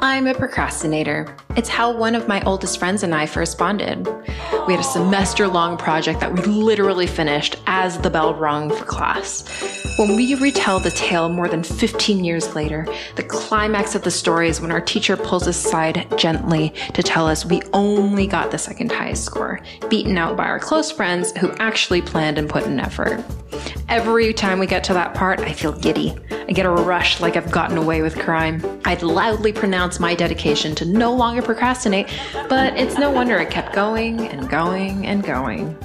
I'm a procrastinator. It's how one of my oldest friends and I first bonded. We had a semester long project that we literally finished as the bell rung for class. When we retell the tale more than 15 years later, the climax of the story is when our teacher pulls us aside gently to tell us we only got the second highest score, beaten out by our close friends who actually planned and put in effort. Every time we get to that part, I feel giddy. I get a rush like I've gotten away with crime. I'd loudly pronounce my dedication to no longer procrastinate, but it's no wonder it kept going and going and going.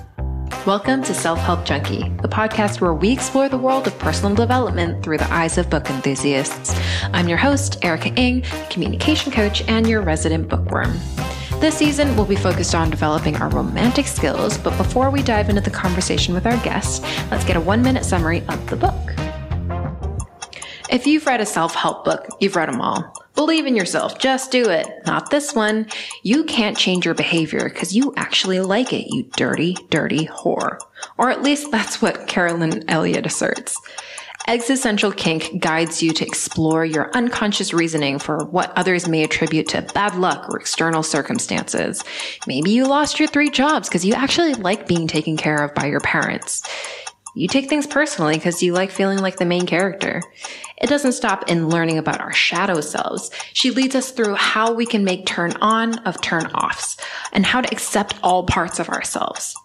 Welcome to Self Help Junkie, the podcast where we explore the world of personal development through the eyes of book enthusiasts. I'm your host, Erika Ng, communication coach and your resident bookworm. This season, we'll be focused on developing our romantic skills, but before we dive into the conversation with our guest, let's get a one minute summary of the book. If you've read a self help book, you've read them all. Believe in yourself. Just do it. Not this one. You can't change your behavior because you actually like it, you dirty, dirty whore. Or at least that's what Carolyn Elliott asserts. Existential kink guides you to explore your unconscious reasoning for what others may attribute to bad luck or external circumstances. Maybe you lost your three jobs because you actually like being taken care of by your parents. You take things personally because you like feeling like the main character. It doesn't stop in learning about our shadow selves. She leads us through how we can make turn on of turn offs and how to accept all parts of ourselves.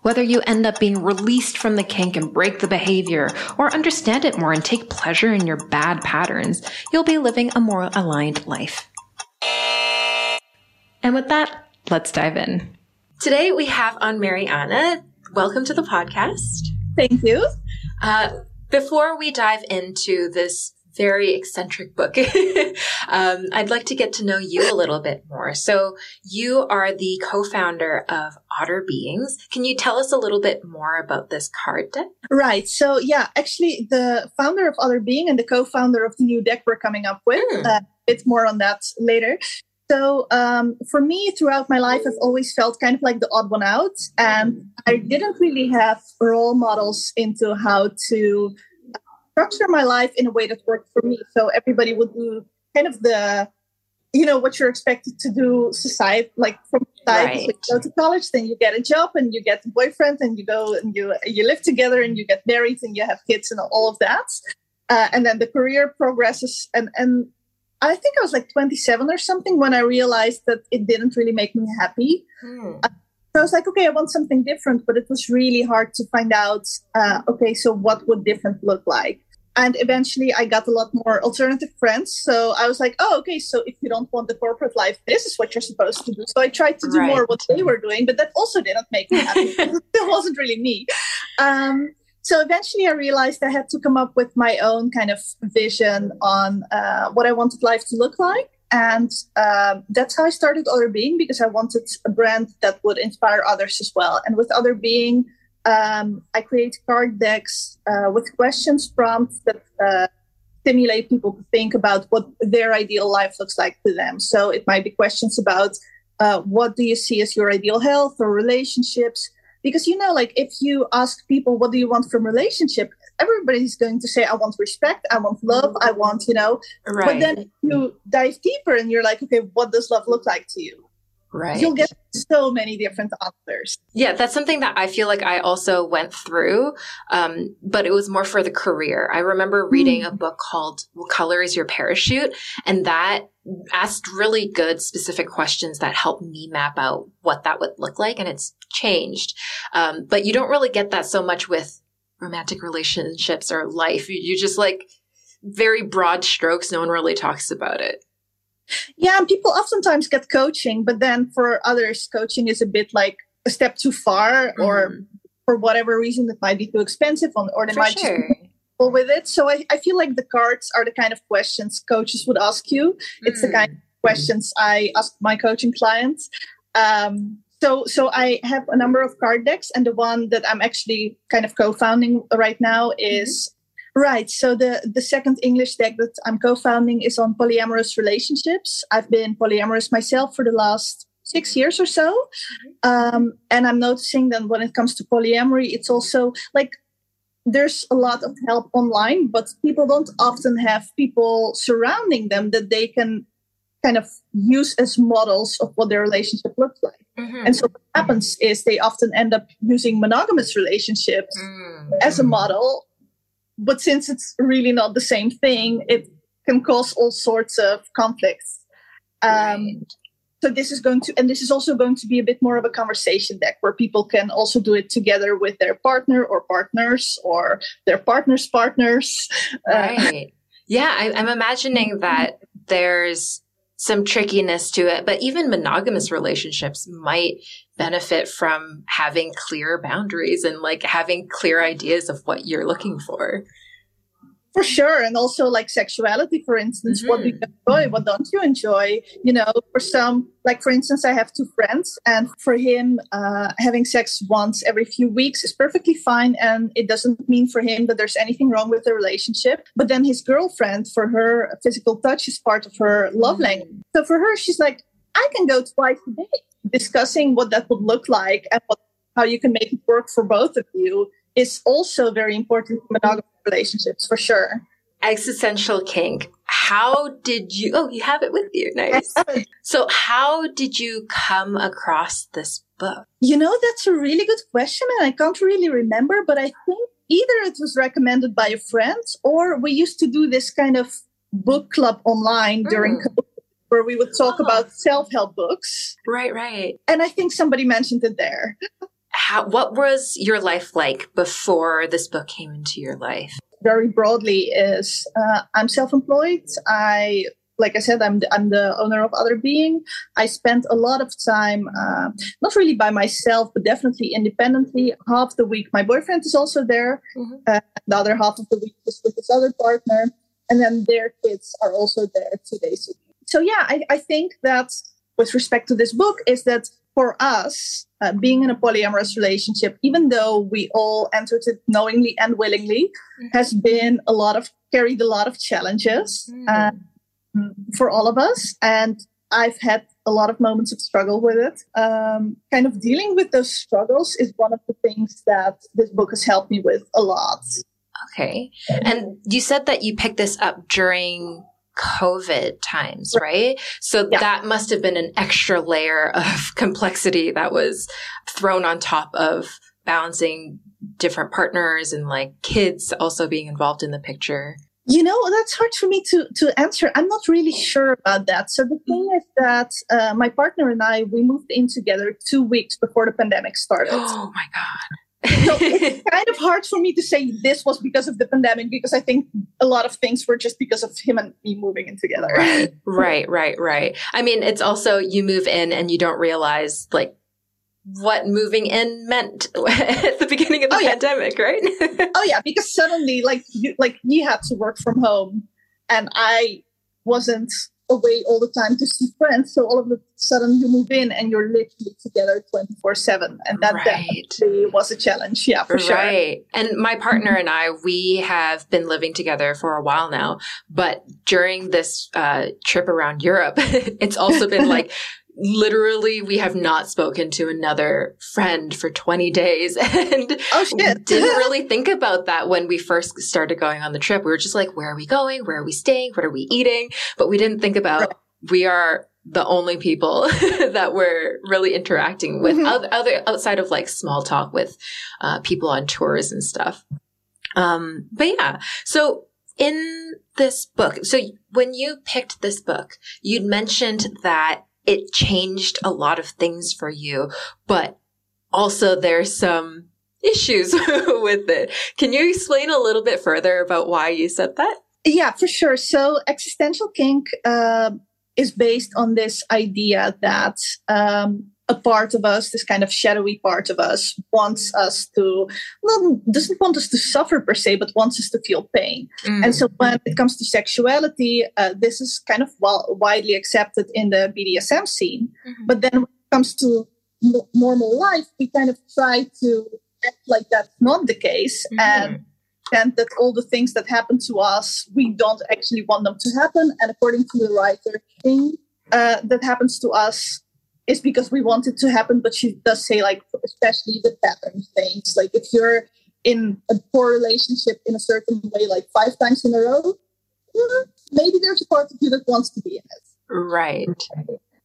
Whether you end up being released from the kink and break the behavior or understand it more and take pleasure in your bad patterns, you'll be living a more aligned life. And with that, let's dive in. Today we have on Marianna. Welcome to the podcast. Thank you. Uh, before we dive into this very eccentric book, um, I'd like to get to know you a little bit more. So, you are the co founder of Odder Beings. Can you tell us a little bit more about this card deck? Right. So, yeah, actually, the founder of Odder Being and the co founder of the new deck we're coming up with. Mm. Uh, bit more on that later. So um, for me, throughout my life, I've always felt kind of like the odd one out, and I didn't really have role models into how to structure my life in a way that worked for me. So everybody would do kind of the, you know, what you're expected to do, society, like from society. Right. You go to college, then you get a job, and you get a boyfriend, and you go and you you live together, and you get married, and you have kids, and all of that. Uh, and then the career progresses, and and I think I was like 27 or something when I realized that it didn't really make me happy. Uh, so I was like, okay, I want something different, but it was really hard to find out, uh, okay, so what would different look like? And eventually I got a lot more alternative friends. So I was like, oh, okay, so if you don't want the corporate life, this is what you're supposed to do. So I tried to do right. more what they were doing, but that also didn't make me happy. it wasn't really me. Um, so eventually I realized I had to come up with my own kind of vision on uh, what I wanted life to look like. And uh, that's how I started Odder Being because I wanted a brand that would inspire others as well. And with Odder Being, um, I create card decks uh, with questions prompts that uh, stimulate people to think about what their ideal life looks like to them. So it might be questions about uh, what do you see as your ideal health or relationships? Because you know like if you ask people what do you want from relationship everybody's going to say i want respect i want love i want you know right. but then you dive deeper and you're like okay what does love look like to you right. you'll get so many different answers yeah that's something that i feel like i also went through um, but it was more for the career. I remember reading mm. a book called what color is your parachute? And that asked really good specific questions that helped me map out what that would look like and it's changed. Um, but you don't really get that so much with romantic relationships or life. You, you just like very broad strokes no one really talks about it yeah, and people oftentimes get coaching, but then for others, coaching is a bit like a step too far, mm-hmm. or for whatever reason, it might be too expensive, or, or they for might sure. just with it. So I, I feel like the cards are the kind of questions coaches would ask you. It's mm. the kind of questions I ask my coaching clients. Um, so so I have a number of card decks, and the one that I'm actually kind of co-founding right now is Right. So the the second English deck that I'm co-founding is on polyamorous relationships. I've been polyamorous myself for the last six years or so, mm-hmm. um, and I'm noticing that when it comes to polyamory, it's also like there's a lot of help online, but people don't often have people surrounding them that they can kind of use as models of what their relationship looks like. Mm-hmm. And so what happens is they often end up using monogamous relationships mm-hmm. as a model. But since it's really not the same thing, it can cause all sorts of conflicts. Um, right. So this is going to, and this is also going to be a bit more of a conversation deck where people can also do it together with their partner or partners or their partner's partners. Uh, right. Uh, yeah, I, I'm imagining that there's some trickiness to it, but even monogamous relationships might benefit from having clear boundaries and like having clear ideas of what you're looking for for sure and also like sexuality for instance mm-hmm. what do you enjoy what don't you enjoy you know for some like for instance i have two friends and for him uh, having sex once every few weeks is perfectly fine and it doesn't mean for him that there's anything wrong with the relationship but then his girlfriend for her physical touch is part of her love mm-hmm. language so for her she's like i can go twice a day discussing what that would look like and what, how you can make it work for both of you is also very important in monogamous relationships for sure. Existential kink. How did you? Oh, you have it with you. Nice. So, how did you come across this book? You know, that's a really good question, and I can't really remember. But I think either it was recommended by a friend, or we used to do this kind of book club online during mm. COVID where we would talk oh. about self-help books. Right, right. And I think somebody mentioned it there how, what was your life like before this book came into your life? Very broadly, is uh, I'm self-employed. I like I said, I'm the, I'm the owner of Odder Being. I spent a lot of time, uh, not really by myself, but definitely independently. Half the week, my boyfriend is also there. Mm-hmm. Uh, the other half of the week is with his other partner, and then their kids are also there two days a week. So yeah, I, I think that with respect to this book, is that for us, uh, being in a polyamorous relationship, even though we all entered it knowingly and willingly, mm-hmm. has been a lot of carried a lot of challenges mm-hmm. uh, for all of us. And I've had a lot of moments of struggle with it. Um, kind of dealing with those struggles is one of the things that this book has helped me with a lot. Okay. And you said that you picked this up during COVID times, right? So yeah. that must have been an extra layer of complexity that was thrown on top of balancing different partners and like kids also being involved in the picture. You know, that's hard for me to, to answer. I'm not really sure about that. So the thing is that uh, my partner and I, we moved in together two weeks before the pandemic started. Oh my God so it's kind of hard for me to say this was because of the pandemic because I think a lot of things were just because of him and me moving in together. Right, right, right, right. I mean, it's also you move in and you don't realize like what moving in meant at the beginning of the oh, pandemic, yeah. right? oh yeah, because suddenly like you like he had to work from home and I wasn't away all the time to see friends. So all of a sudden you move in and you're literally together 24 7. And that right. definitely was a challenge. Yeah, for sure. Right. And my partner and I, we have been living together for a while now. But during this uh, trip around Europe, it's also been like, literally we have not spoken to another friend for 20 days and oh, didn't really think about that when we first started going on the trip. We were just like where are we going? Where are we staying? What are we eating? But we didn't think about right. we are the only people that we're really interacting with mm-hmm. other, other, outside of like small talk with uh, people on tours and stuff. Um, but yeah so in this book so when you picked this book you'd mentioned that it changed a lot of things for you, but also there's some issues with it. Can you explain a little bit further about why you said that? Yeah, for sure. So existential kink uh, is based on this idea that um, a part of us, this kind of shadowy part of us, wants us to, well, doesn't want us to suffer per se, but wants us to feel pain. Mm. And so when it comes to sexuality, uh, this is kind of well, widely accepted in the BDSM scene. Mm-hmm. But then when it comes to n- normal life, we kind of try to act like that's not the case. Mm. And and that all the things that happen to us, we don't actually want them to happen. And according to the writer, thing uh, that happens to us is because we want it to happen, but she does say like especially the pattern things. Like if you're in a poor relationship in a certain way, like five times in a row, maybe there's a part of you that wants to be in it. Right.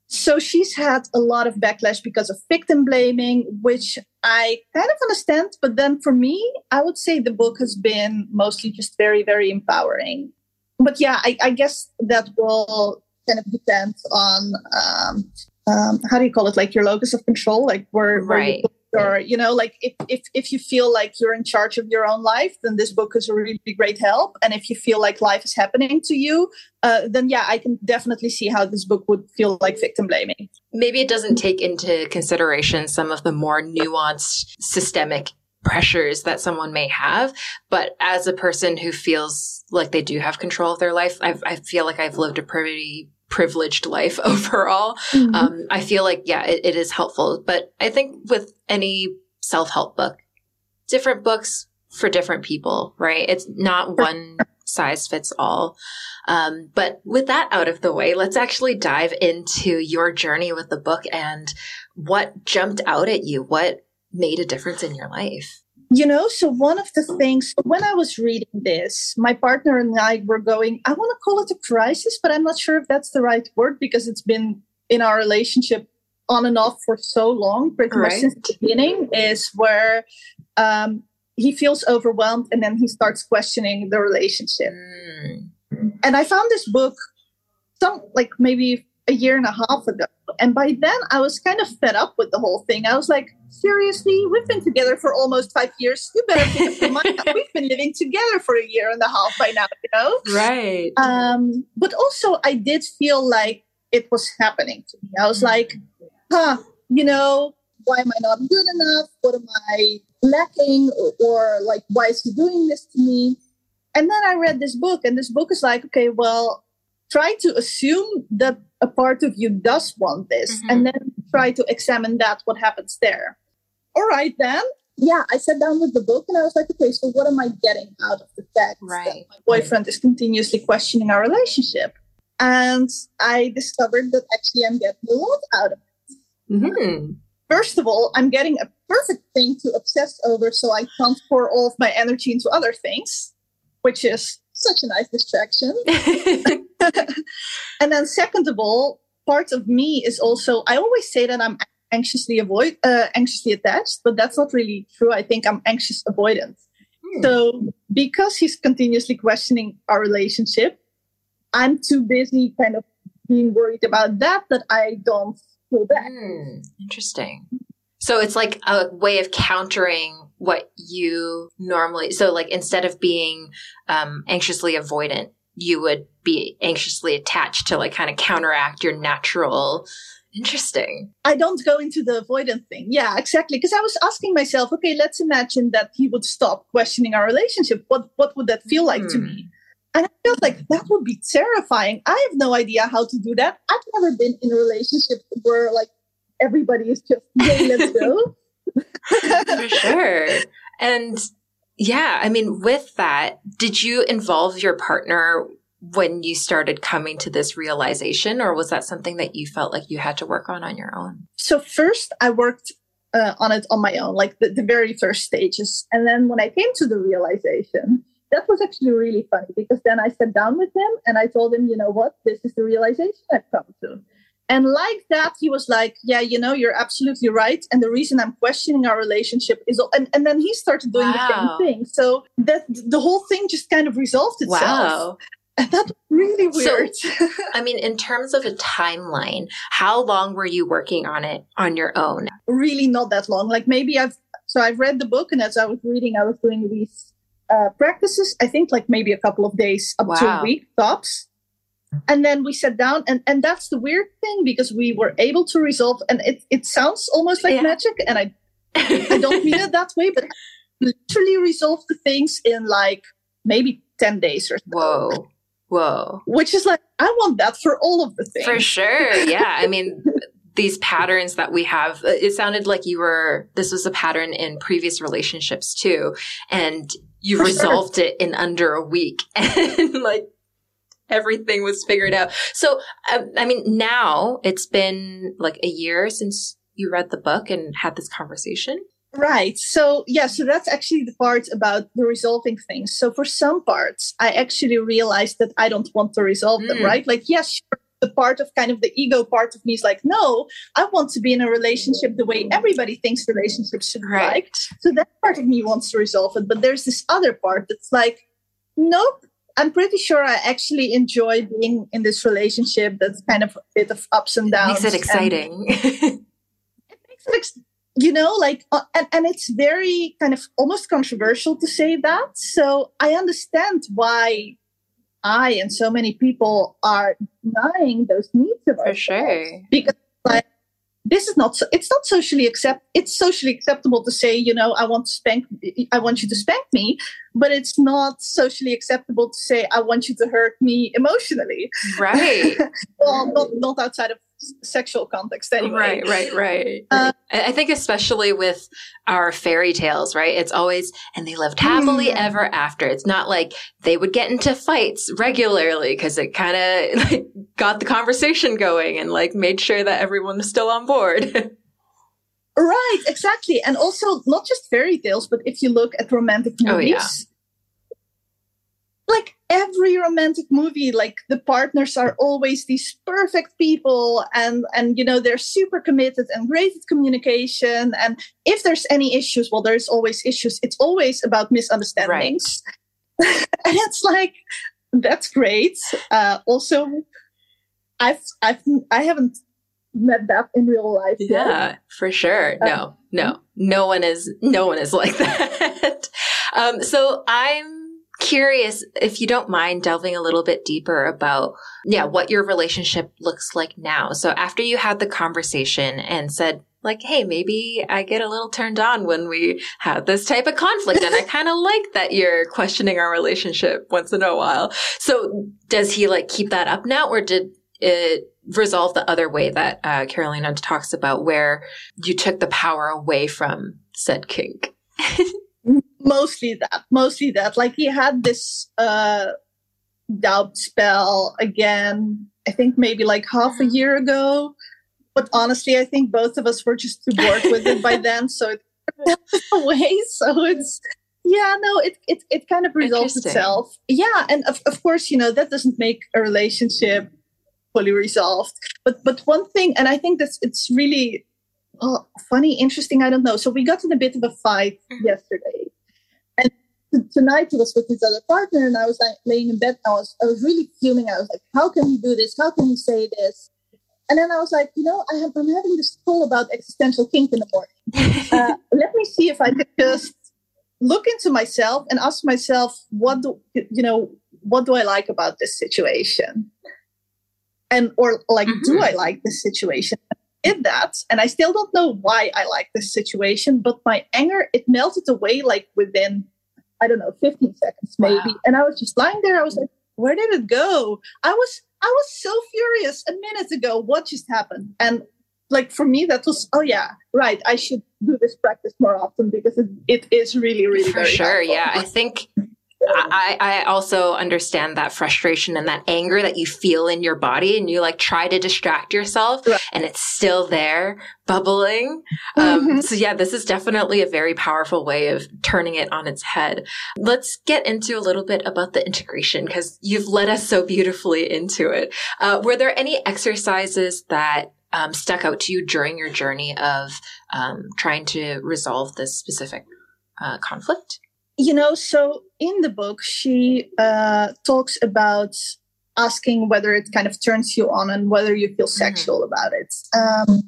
So she's had a lot of backlash because of victim blaming, which I kind of understand. But then for me, I would say the book has been mostly just very, very empowering. But yeah, I, I guess that will kind of depend on um, um, how do you call it, like your locus of control, like where, where right. you or you know like if, if if you feel like you're in charge of your own life then this book is a really great help. And if you feel like life is happening to you uh, then yeah i can definitely see how this book would feel like victim blaming. Maybe it doesn't take into consideration some of the more nuanced systemic pressures that someone may have but as a person who feels like they do have control of their life I've, i feel like i've lived a pretty privileged life overall. Mm-hmm. Um, I feel like, yeah, it, it is helpful. But I think with any self help book, different books for different people, right? It's not one size fits all. Um, but with that out of the way, let's actually dive into your journey with the book and what jumped out at you. What made a difference in your life? You know, so one of the things when I was reading this, my partner and I were going, I want to call it a crisis, but I'm not sure if that's the right word because it's been in our relationship on and off for so long, pretty right. much since the beginning, is where um, he feels overwhelmed and then he starts questioning the relationship. Mm. And I found this book some like maybe a year and a half ago. And by then I was kind of fed up with the whole thing. I was like, seriously, we've been together for almost five years. You better pick up mind. We've been living together for a year and a half by now, you know? Right. Um, but also I did feel like it was happening to me. I was like, huh, you know, why am I not good enough? What am I lacking? Or, or like, why is he doing this to me? And then I read this book, and this book is like, okay, well, try to assume that a part of you does want this mm-hmm. and then try to examine that what happens there all right then yeah i sat down with the book and i was like okay so what am i getting out of the fact right. that my boyfriend is continuously questioning our relationship and i discovered that actually i'm getting a lot out of it mm-hmm. first of all i'm getting a perfect thing to obsess over so i can't pour all of my energy into other things which is such a nice distraction and then second of all, part of me is also I always say that I'm anxiously avoid uh, anxiously attached, but that's not really true. I think I'm anxious avoidant. Hmm. So because he's continuously questioning our relationship, I'm too busy kind of being worried about that that I don't pull back. Hmm. Interesting. So it's like a way of countering what you normally so like instead of being um, anxiously avoidant you would be anxiously attached to like kind of counteract your natural interesting. I don't go into the avoidant thing. Yeah exactly. Because i was asking myself okay let's imagine that he would stop questioning our relationship. What what would that feel like to me? Hmm. and i felt like that would be terrifying. I have no idea how to do that. I've never been in a relationship where like everybody is just hey let's go. For sure. And yeah, I mean, with that, did you involve your partner when you started coming to this realization, or was that something that you felt like you had to work on on your own? So, first, I worked uh, on it on my own, like the, the very first stages. And then when I came to the realization, that was actually really funny because then I sat down with him and I told him, you know what, this is the realization I've come to. And like that, he was like, Yeah, you know, you're absolutely right. And the reason I'm questioning our relationship is, and, and then he started doing wow. the same thing. So that the whole thing just kind of resolved itself. Wow. And that's really weird. So, I mean, in terms of a timeline, how long were you working on it on your own? Really, not that long. Like maybe I've, so I've read the book, and as I was reading, I was doing these uh, practices, I think like maybe a couple of days up wow. to a week tops and then we sat down and and that's the weird thing because we were able to resolve and it, it sounds almost like yeah. magic and i i don't mean it that way but literally resolve the things in like maybe 10 days or so. Whoa. Whoa. Which is like i want that for all of the things. For sure. Yeah. I mean these patterns that we have uh, it sounded like you were this was a pattern in previous relationships too and you for resolved sure. it in under a week. And like everything was figured out. So, um, I mean, now it's been like a year since you read the book and had this conversation. Right. So, yeah, so that's actually the part about the resolving things. So, for some parts, I actually realized that I don't want to resolve mm. them, right? Like, yes, sure, the part of kind of the ego part of me is like, no, I want to be in a relationship the way everybody thinks relationships should be right. like. So that part of me wants to resolve it. But there's this other part that's like, nope. I'm pretty sure I actually enjoy being in this relationship that's kind of a bit of ups and downs. Makes it exciting. it makes it ex- you know like uh, and, and it's very kind of almost controversial to say that so i understand why i and so many people are denying those needs of For sure because like this is not it's not socially accept it's socially acceptable to say you know i want to spank i want you to spank me but it's not socially acceptable to say i want you to hurt me emotionally. Right. Well not, not outside of sexual context anyway. Right, right, right. Uh, I think especially with our fairy tales, right? It's always and they lived happily mm. ever after. It's not like they would get into fights regularly because it kind of like, got the conversation going and like made sure that everyone was still on board. right, exactly. And also not just fairy tales, but if you look at romantic movies, oh, yeah like every romantic movie like the partners are always these perfect people and and you know they're super committed and great at communication. And if there's any issues well there's always issues. It's always about misunderstandings. Right. and it's like that's great. Uh also i've i've i haven't met that in real life yeah yet. for sure. No um, no. No one is no one is like that. Um so i'm curious if you don't mind delving a little bit deeper about yeah what your relationship looks like now. So after you had the conversation and said like hey maybe i get a little turned on when we have this type of conflict and i kind of like that you're questioning our relationship once in a while. So does he like keep that up now or did it resolve the other way that uh, carolina talks about where you took the power away from said kink mostly that mostly that. Like he had this uh doubt spell again i think maybe like half a year ago. But honestly i think both of us were just too bored with it by then so it away. So it's yeah no it it, it kind of resolves itself. Yeah and of, of course you know that doesn't make a relationship fully resolved. But but one thing and i think that's it's really oh, funny interesting i don't know. So we got in a bit of a fight mm-hmm. yesterday tonight he was with his other partner and I was like laying in bed. I was I was really fuming. I was like, how can he do this? How can he say this? And then I was like, you know, I have, I'm having this call about existential kink in the morning. Uh, let me see if I could just look into myself and ask myself, what do you know? What do I like about this situation? And or like, mm-hmm. do I like this situation? did that and i still don't know why i like this situation but my anger it melted away like within I don't know, 15 seconds maybe. Wow. And I was just lying there. I was like, where did it go? I was I was so furious a minute ago. What just happened? And like for me, that was oh yeah, right. I should do this practice more often because it, it is really, really for sure. Helpful. Yeah, I think I, I also understand that frustration and that anger that you feel in your body and you like try to distract yourself right. and it's still there bubbling. Um, mm-hmm. So yeah, this is definitely a very powerful way of turning it on its head. Let's get into a little bit about the integration because you've led us so beautifully into it. Uh, were there any exercises that um, stuck out to you during your journey of um, trying to resolve this specific uh, conflict? you know, so in the book, she uh, talks about asking whether it kind of turns you on and whether you feel mm-hmm. sexual mm-hmm. about it. Um,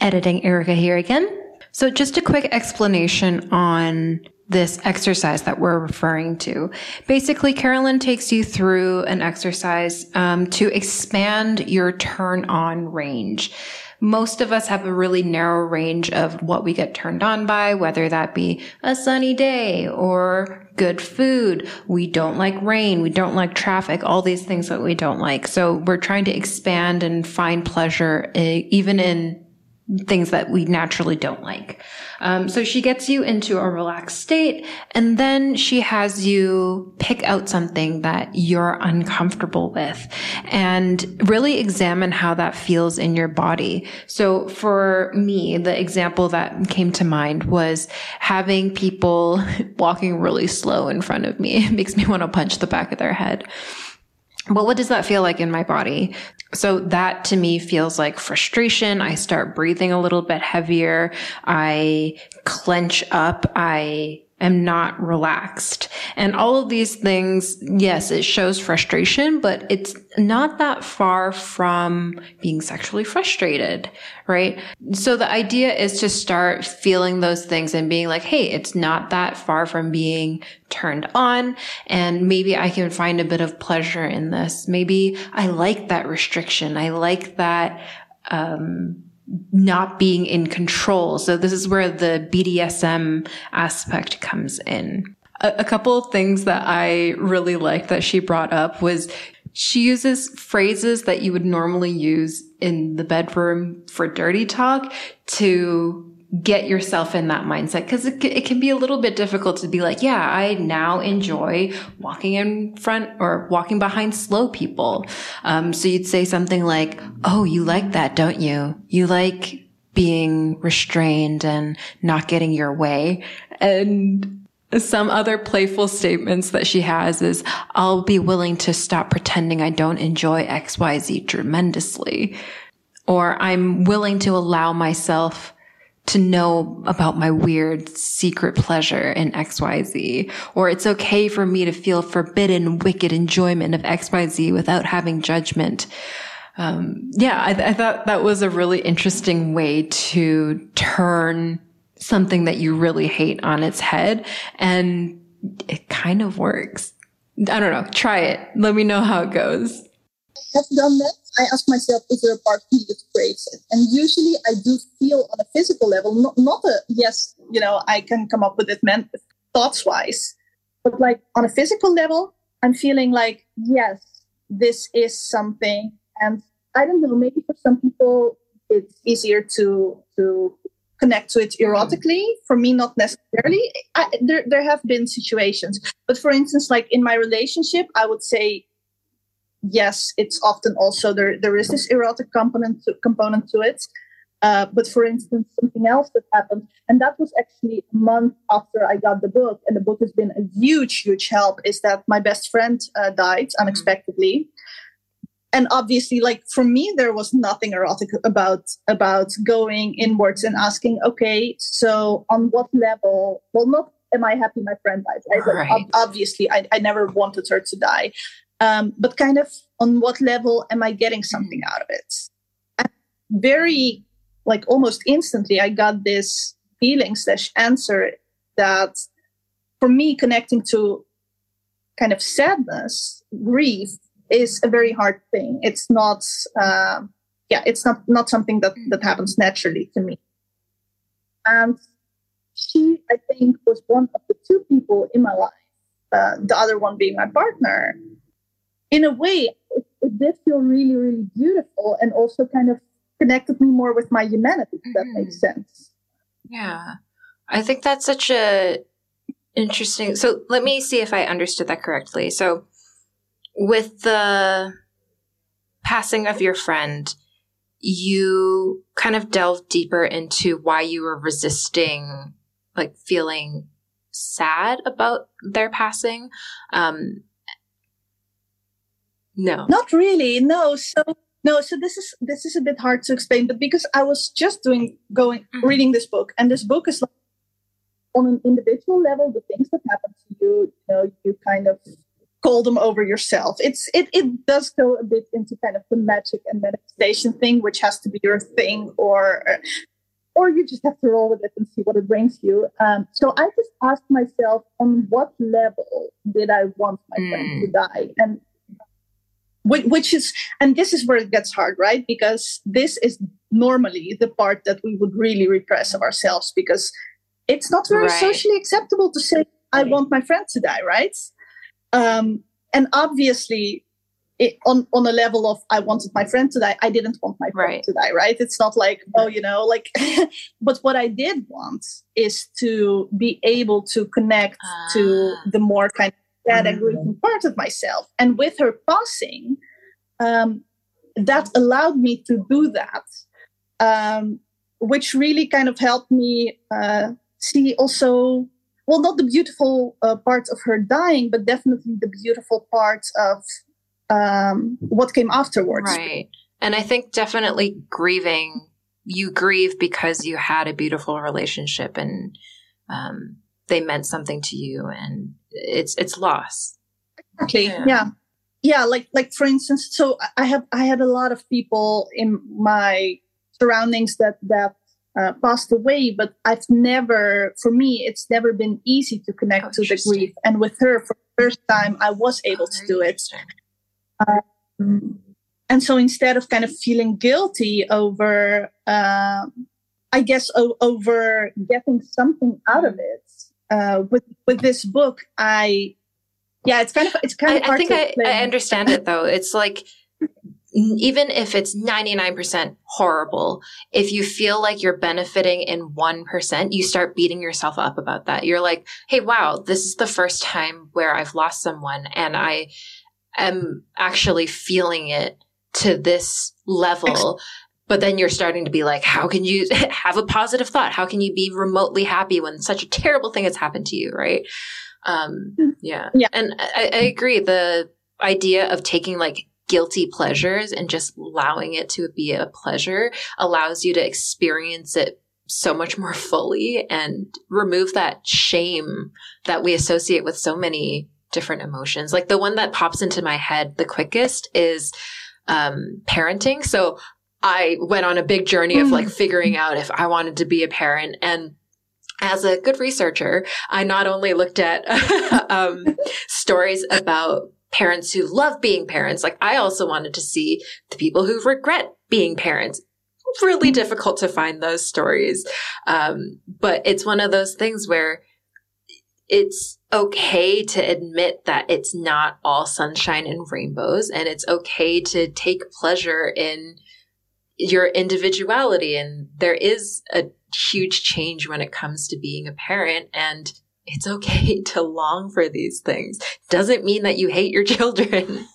Editing Erika here again. So, just a quick explanation on this exercise that we're referring to. Basically, Carolyn takes you through an exercise um, to expand your turn on range most of us have a really narrow range of what we get turned on by, whether that be a sunny day or good food. We don't like rain. We don't like traffic, all these things that we don't like. So we're trying to expand and find pleasure eh, even in things that we naturally don't like. Um, so she gets you into a relaxed state and then she has you pick out something that you're uncomfortable with and really examine how that feels in your body. So for me, the example that came to mind was having people walking really slow in front of me. It makes me want to punch the back of their head. But what does that feel like in my body? So that to me feels like frustration. I start breathing a little bit heavier. I clench up. I am not relaxed. And all of these things, yes, it shows frustration, but it's not that far from being sexually frustrated, right? So the idea is to start feeling those things and being like, Hey, it's not that far from being turned on. And maybe I can find a bit of pleasure in this. Maybe I like that restriction. I like that, um, not being in control. So this is where the BDSM aspect comes in. A, a couple of things that I really liked that she brought up was she uses phrases that you would normally use in the bedroom for dirty talk to get yourself in that mindset because it, it can be a little bit difficult to be like, yeah, I now enjoy walking in front or walking behind slow people. Um, so you'd say something like, Oh, you like that, don't you? You like being restrained and not getting your way. And some other playful statements that she has is, I'll be willing to stop pretending I don't enjoy XYZ tremendously. Or I'm willing to allow myself to know about my weird secret pleasure in XYZ, or it's okay for me to feel forbidden, wicked enjoyment of XYZ without having judgment. Um, yeah, I, I thought that was a really interesting way to turn something that you really hate on its head. And it kind of works. I don't know. Try it. Let me know how it goes. I've done that I ask myself, is there a part of me that craves it? And usually I do feel on a physical level, not, not a, yes, you know, I can come up with it man, thoughts wise, but like on a physical level, I'm feeling like, yes, this is something. And I don't know, maybe for some people it's easier to, to connect to it erotically. For me, not necessarily. I, there, there have been situations, but for instance, like in my relationship, I would say yes, it's often also there. There is this erotic component to, component to it. Uh, but for instance, something else that happened, and that was actually a month after I got the book, and the book has been a huge, huge help. Is that my best friend uh, died mm-hmm. unexpectedly, and obviously, like for me, there was nothing erotic about about going inwards and asking, okay, so on what level? Well, not am I happy my friend died, right? right. Like, obviously, I, I never wanted her to die, um, but kind of on what level am I getting something out of it? And very, like almost instantly, I got this feeling slash answer that for me, connecting to kind of sadness, grief is a very hard thing. It's not, uh, yeah, it's not not something that that happens naturally to me. And she, I think, was one of the two people in my life, uh, the other one being my partner, in a way, it, it, did feel really, really beautiful and also kind of connected me more with my humanity, if that mm-hmm. makes sense. Yeah. I think that's such a interesting. So let me see if I understood that correctly. So with the passing of your friend, you kind of delved deeper into why you were resisting like feeling sad about their passing. Um, no. Not really. No. So no, so this is this is a bit hard to explain, but because I was just doing going mm-hmm. reading this book, and this book is like on an individual level, the things that happen to you, you know, you kind of call them over yourself. It's it it does go a bit into kind of the magic and manifestation thing, which has to be your thing, or or you just have to roll with it and see what it brings you. Um, so I just asked myself, on what level did I want my mm. friend to mm. die, and which is and this is where it gets hard right because this is normally the part that we would really repress of ourselves because it's not very right. socially acceptable to say i want my friend to die right um, and obviously it, on on a level of i wanted my friend to die i didn't want my friend right. to die right it's not like oh you know like but what i did want is to be able to connect to ah. the more kind of that mm-hmm. grieving part of myself. And with her passing, um, that allowed me to do that, um, which really kind of helped me uh, see also, well, not the beautiful uh, part of her dying, but definitely the beautiful part of um, what came afterwards. Right. And I think definitely grieving, you grieve because you had a beautiful relationship and um, they meant something to you and it's it's loss. Exactly. Yeah. yeah. yeah. like like for instance, so I have I had a lot of people in my surroundings that that uh, passed away, but I've never, for me, it's never been easy to connect oh, to the grief. And with her, for the first time, I was able oh, to do it. Um, and so instead of kind of feeling guilty over, uh, I guess, o- over getting something out of it, uh, with with this book, I, yeah, it's kind of it's kind of. I, I think I, I understand it though. It's like even if it's 99% horrible, if you feel like you're benefiting in 1%, you start beating yourself up about that. You're like, hey, wow, this is the first time where I've lost someone and I am actually feeling it to this level. But then you're starting to be like, how can you have a positive thought? How can you be remotely happy when such a terrible thing has happened to you? Right. Um, hmm. yeah. Yeah. And I, I agree. The idea of taking like guilty pleasures and just allowing it to be a pleasure allows you to experience it so much more fully and remove that shame that we associate with so many different emotions. Like the one that pops into my head the quickest is um, parenting. So I went on a big journey of like mm. figuring out if I wanted to be a parent and as a good researcher, I not only looked at um, stories about parents who love being parents. Like I also wanted to see the people who regret being parents. Really difficult to find those stories. Um, but it's one of those things where it's okay to admit that it's not all sunshine and rainbows and it's okay to take pleasure in your individuality. And there is a huge change when it comes to being a parent and it's okay to long for these things. Doesn't mean that you hate your children.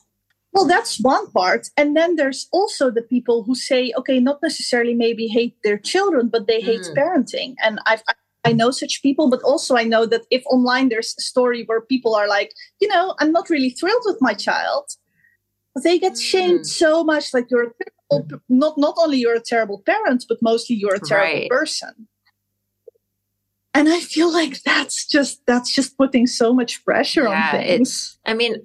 Well, that's one part. And then there's also the people who say, okay, not necessarily maybe hate their children, but they hate mm. parenting. And I've, I know such people, but also I know that if online there's a story where people are like, you know, I'm not really thrilled with my child, they get shamed mm. so much like you're terrible, not not only you're a terrible parent, but mostly you're a terrible right. person. And i feel like that's just that's just putting so much pressure yeah, on things. I mean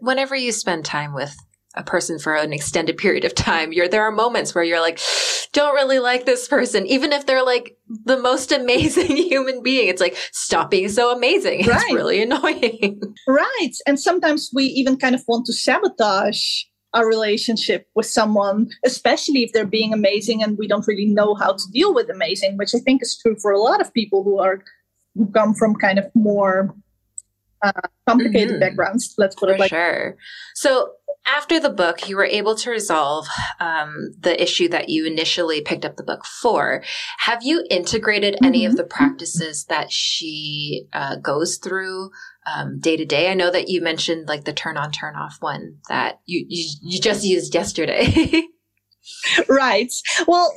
whenever you spend time with a person for an extended period of time you're there are moments where you're like don't really like this person even if they're like the most amazing human being. It's like stop being so amazing. Right. it's really annoying. Right. And sometimes we even kind of want to sabotage our relationship with someone, especially if they're being amazing and we don't really know how to deal with amazing, which I think is true for a lot of people who are who come from kind of more uh, complicated mm-hmm. backgrounds. Let's put for it like sure. So after the book, you were able to resolve um, the issue that you initially picked up the book for. Have you integrated mm-hmm. any of mm-hmm. the practices that she uh, goes through day to day? I know that you mentioned like the turn on, turn off one that you you, you just used yesterday. right. Well,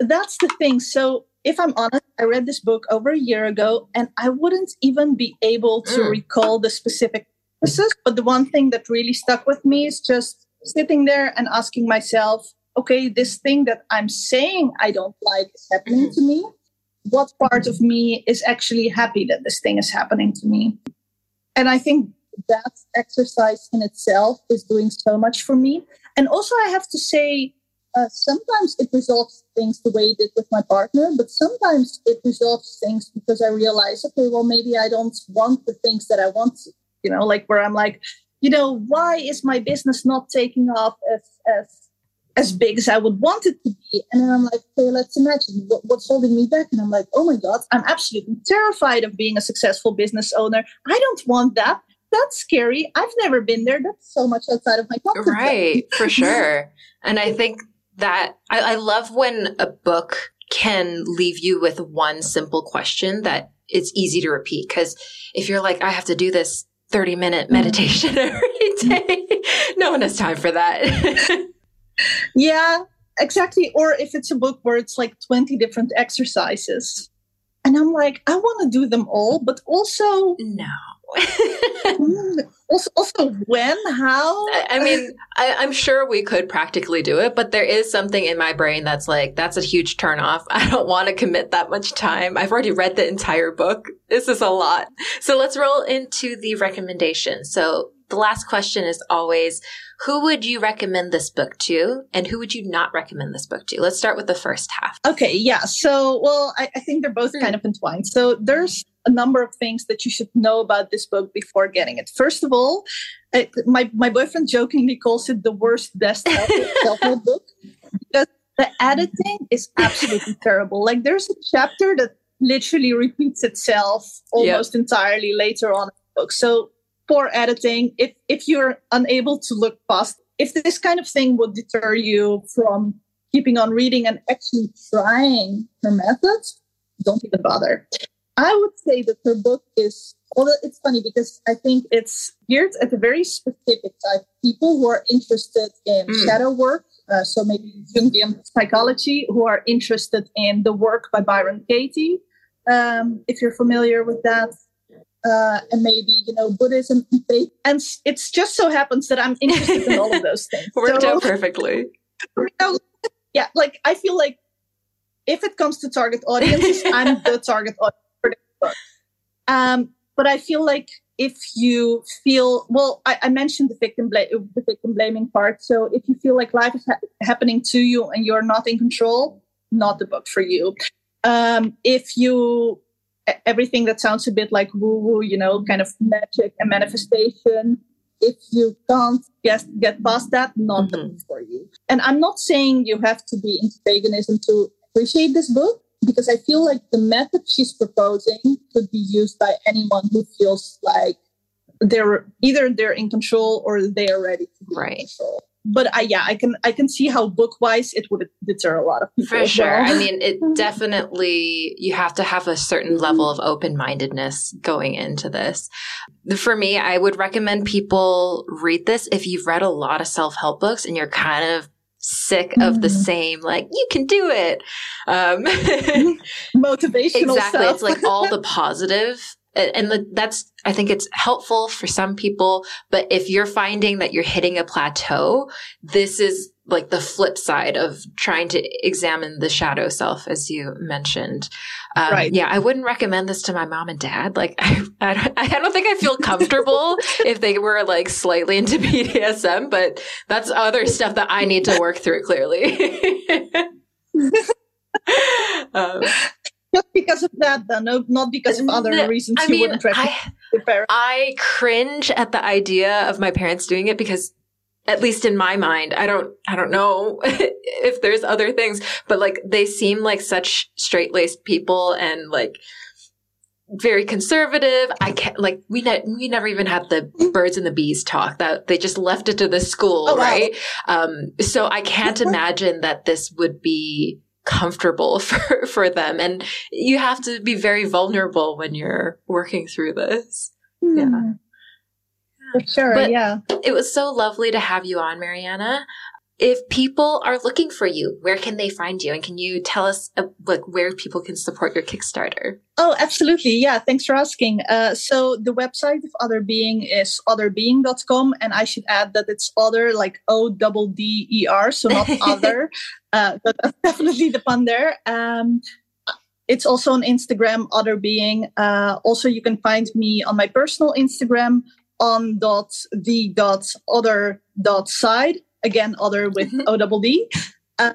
that's the thing. So if I'm honest, I read this book over a year ago, and I wouldn't even be able to mm. recall the specific purposes. But the one thing that really stuck with me is just sitting there and asking myself, okay, this thing that I'm saying I don't like is happening mm-hmm. to me. What part of me is actually happy that this thing is happening to me? And I think that exercise in itself is doing so much for me. And also, I have to say, uh, sometimes it resolves things the way it did with my partner, but sometimes it resolves things because I realize, okay, well, maybe I don't want the things that I want you know, like where I'm like, you know, why is my business not taking off as as as big as I would want it to be? And then I'm like, okay, let's imagine what, what's holding me back. And I'm like, oh my God, I'm absolutely terrified of being a successful business owner. I don't want that. That's scary. I've never been there. That's so much outside of my comfort zone. Right, for sure. and I think that I, I love when a book can leave you with one simple question that it's easy to repeat. Because if you're like, I have to do this 30 minute mm-hmm. meditation every day. no one has time for that. yeah, exactly. Or if it's a book where it's like 20 different exercises. And I'm like, I want to do them all, but also no. Mm, Also, also when? How? I, I mean, I, I'm sure we could practically do it, but there is something in my brain that's like, that's a huge turnoff. I don't want to commit that much time. I've already read the entire book. This is a lot. So let's roll into the recommendation. So the last question is always, who would you recommend this book to and who would you not recommend this book to? Let's start with the first half. Okay, yeah. So, well, I, I think they're both mm. kind of entwined. So there's a number of things that you should know about this book before getting it. First of all, I, my, my boyfriend jokingly calls it the worst best self-help book because the editing is absolutely terrible. Like there's a chapter that literally repeats itself almost yep. entirely later on in the book. So poor editing. If if you're unable to look past, if this kind of thing would deter you from keeping on reading and actually trying her methods, don't even bother. I would say that her book is well, it's funny because I think it's geared at a very specific type of people who are interested in mm. shadow work. Uh, so maybe Jungian psychology, who are interested in the work by Byron Katie. Um, if you're familiar with that, uh, and maybe you know Buddhism and faith. And it just so happens that I'm interested in all of those things. Worked so, out perfectly. You know, yeah, like I feel like if it comes to target audiences, I'm the target audience for this book. Um, but I feel like if you feel well, I, I mentioned the victim bla- the victim blaming part. So if you feel like life is ha- happening to you and you're not in control, not the book for you. Um, if you everything that sounds a bit like woo woo, you know, kind of magic and manifestation. If you can't get, get past that, not mm-hmm. for you. And I'm not saying you have to be into paganism to appreciate this book, because I feel like the method she's proposing could be used by anyone who feels like they're either they're in control or they are ready to be right. in control but I, yeah, I can I can see how book wise it would deter a lot of people. For sure. Well. I mean, it definitely you have to have a certain level of open mindedness going into this. For me, I would recommend people read this if you've read a lot of self help books and you're kind of sick of the mm-hmm. same like you can do it um motivational exactly it's like all the positive and that's i think it's helpful for some people but if you're finding that you're hitting a plateau this is like the flip side of trying to examine the shadow self as you mentioned. Um, right. yeah i wouldn't recommend this to my mom and dad. Like i, I, don't, I don't think i feel comfortable if they were like slightly into bdsm but that's other stuff that i need to work through clearly. Um, just because of that, then, no, not because of other reasons I you mean, wouldn't recommend I, I cringe at the idea of my parents doing it because at least in my mind, I don't, I don't know if there's other things, but like they seem like such straight laced people and like very conservative. I can't like we ne- we never even had the birds and the bees talk that they just left it to the school, oh, right? Wow. Um, so I can't imagine that this would be comfortable for, for them. And you have to be very vulnerable when you're working through this. Mm. Yeah. For sure. But yeah. It was so lovely to have you on, Marianna. If people are looking for you, where can they find you? And can you tell us uh, like where people can support your Kickstarter? Oh, absolutely. Yeah. Thanks for asking. Uh, so the website of Odder Being is odderbeing.com. And I should add that it's odder like O double D E R. So not other, uh, but that's definitely the pun there. Um, it's also on Instagram, Odder Being. Uh, also, you can find me on my personal Instagram on dot the dot odder dot side again odder with mm-hmm. O double D. Um,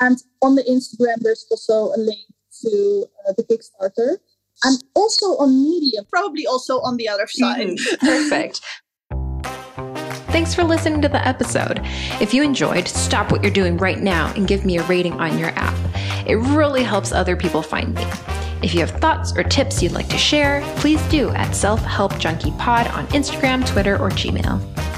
and on the Instagram, there's also a link to uh, the Kickstarter. I'm also on Medium, probably also on the other side. Mm, perfect. Thanks for listening to the episode. If you enjoyed, stop what you're doing right now and give me a rating on your app. It really helps other people find me. If you have thoughts or tips you'd like to share, please do at Self Help Junkie Pod on Instagram, Twitter, or Gmail.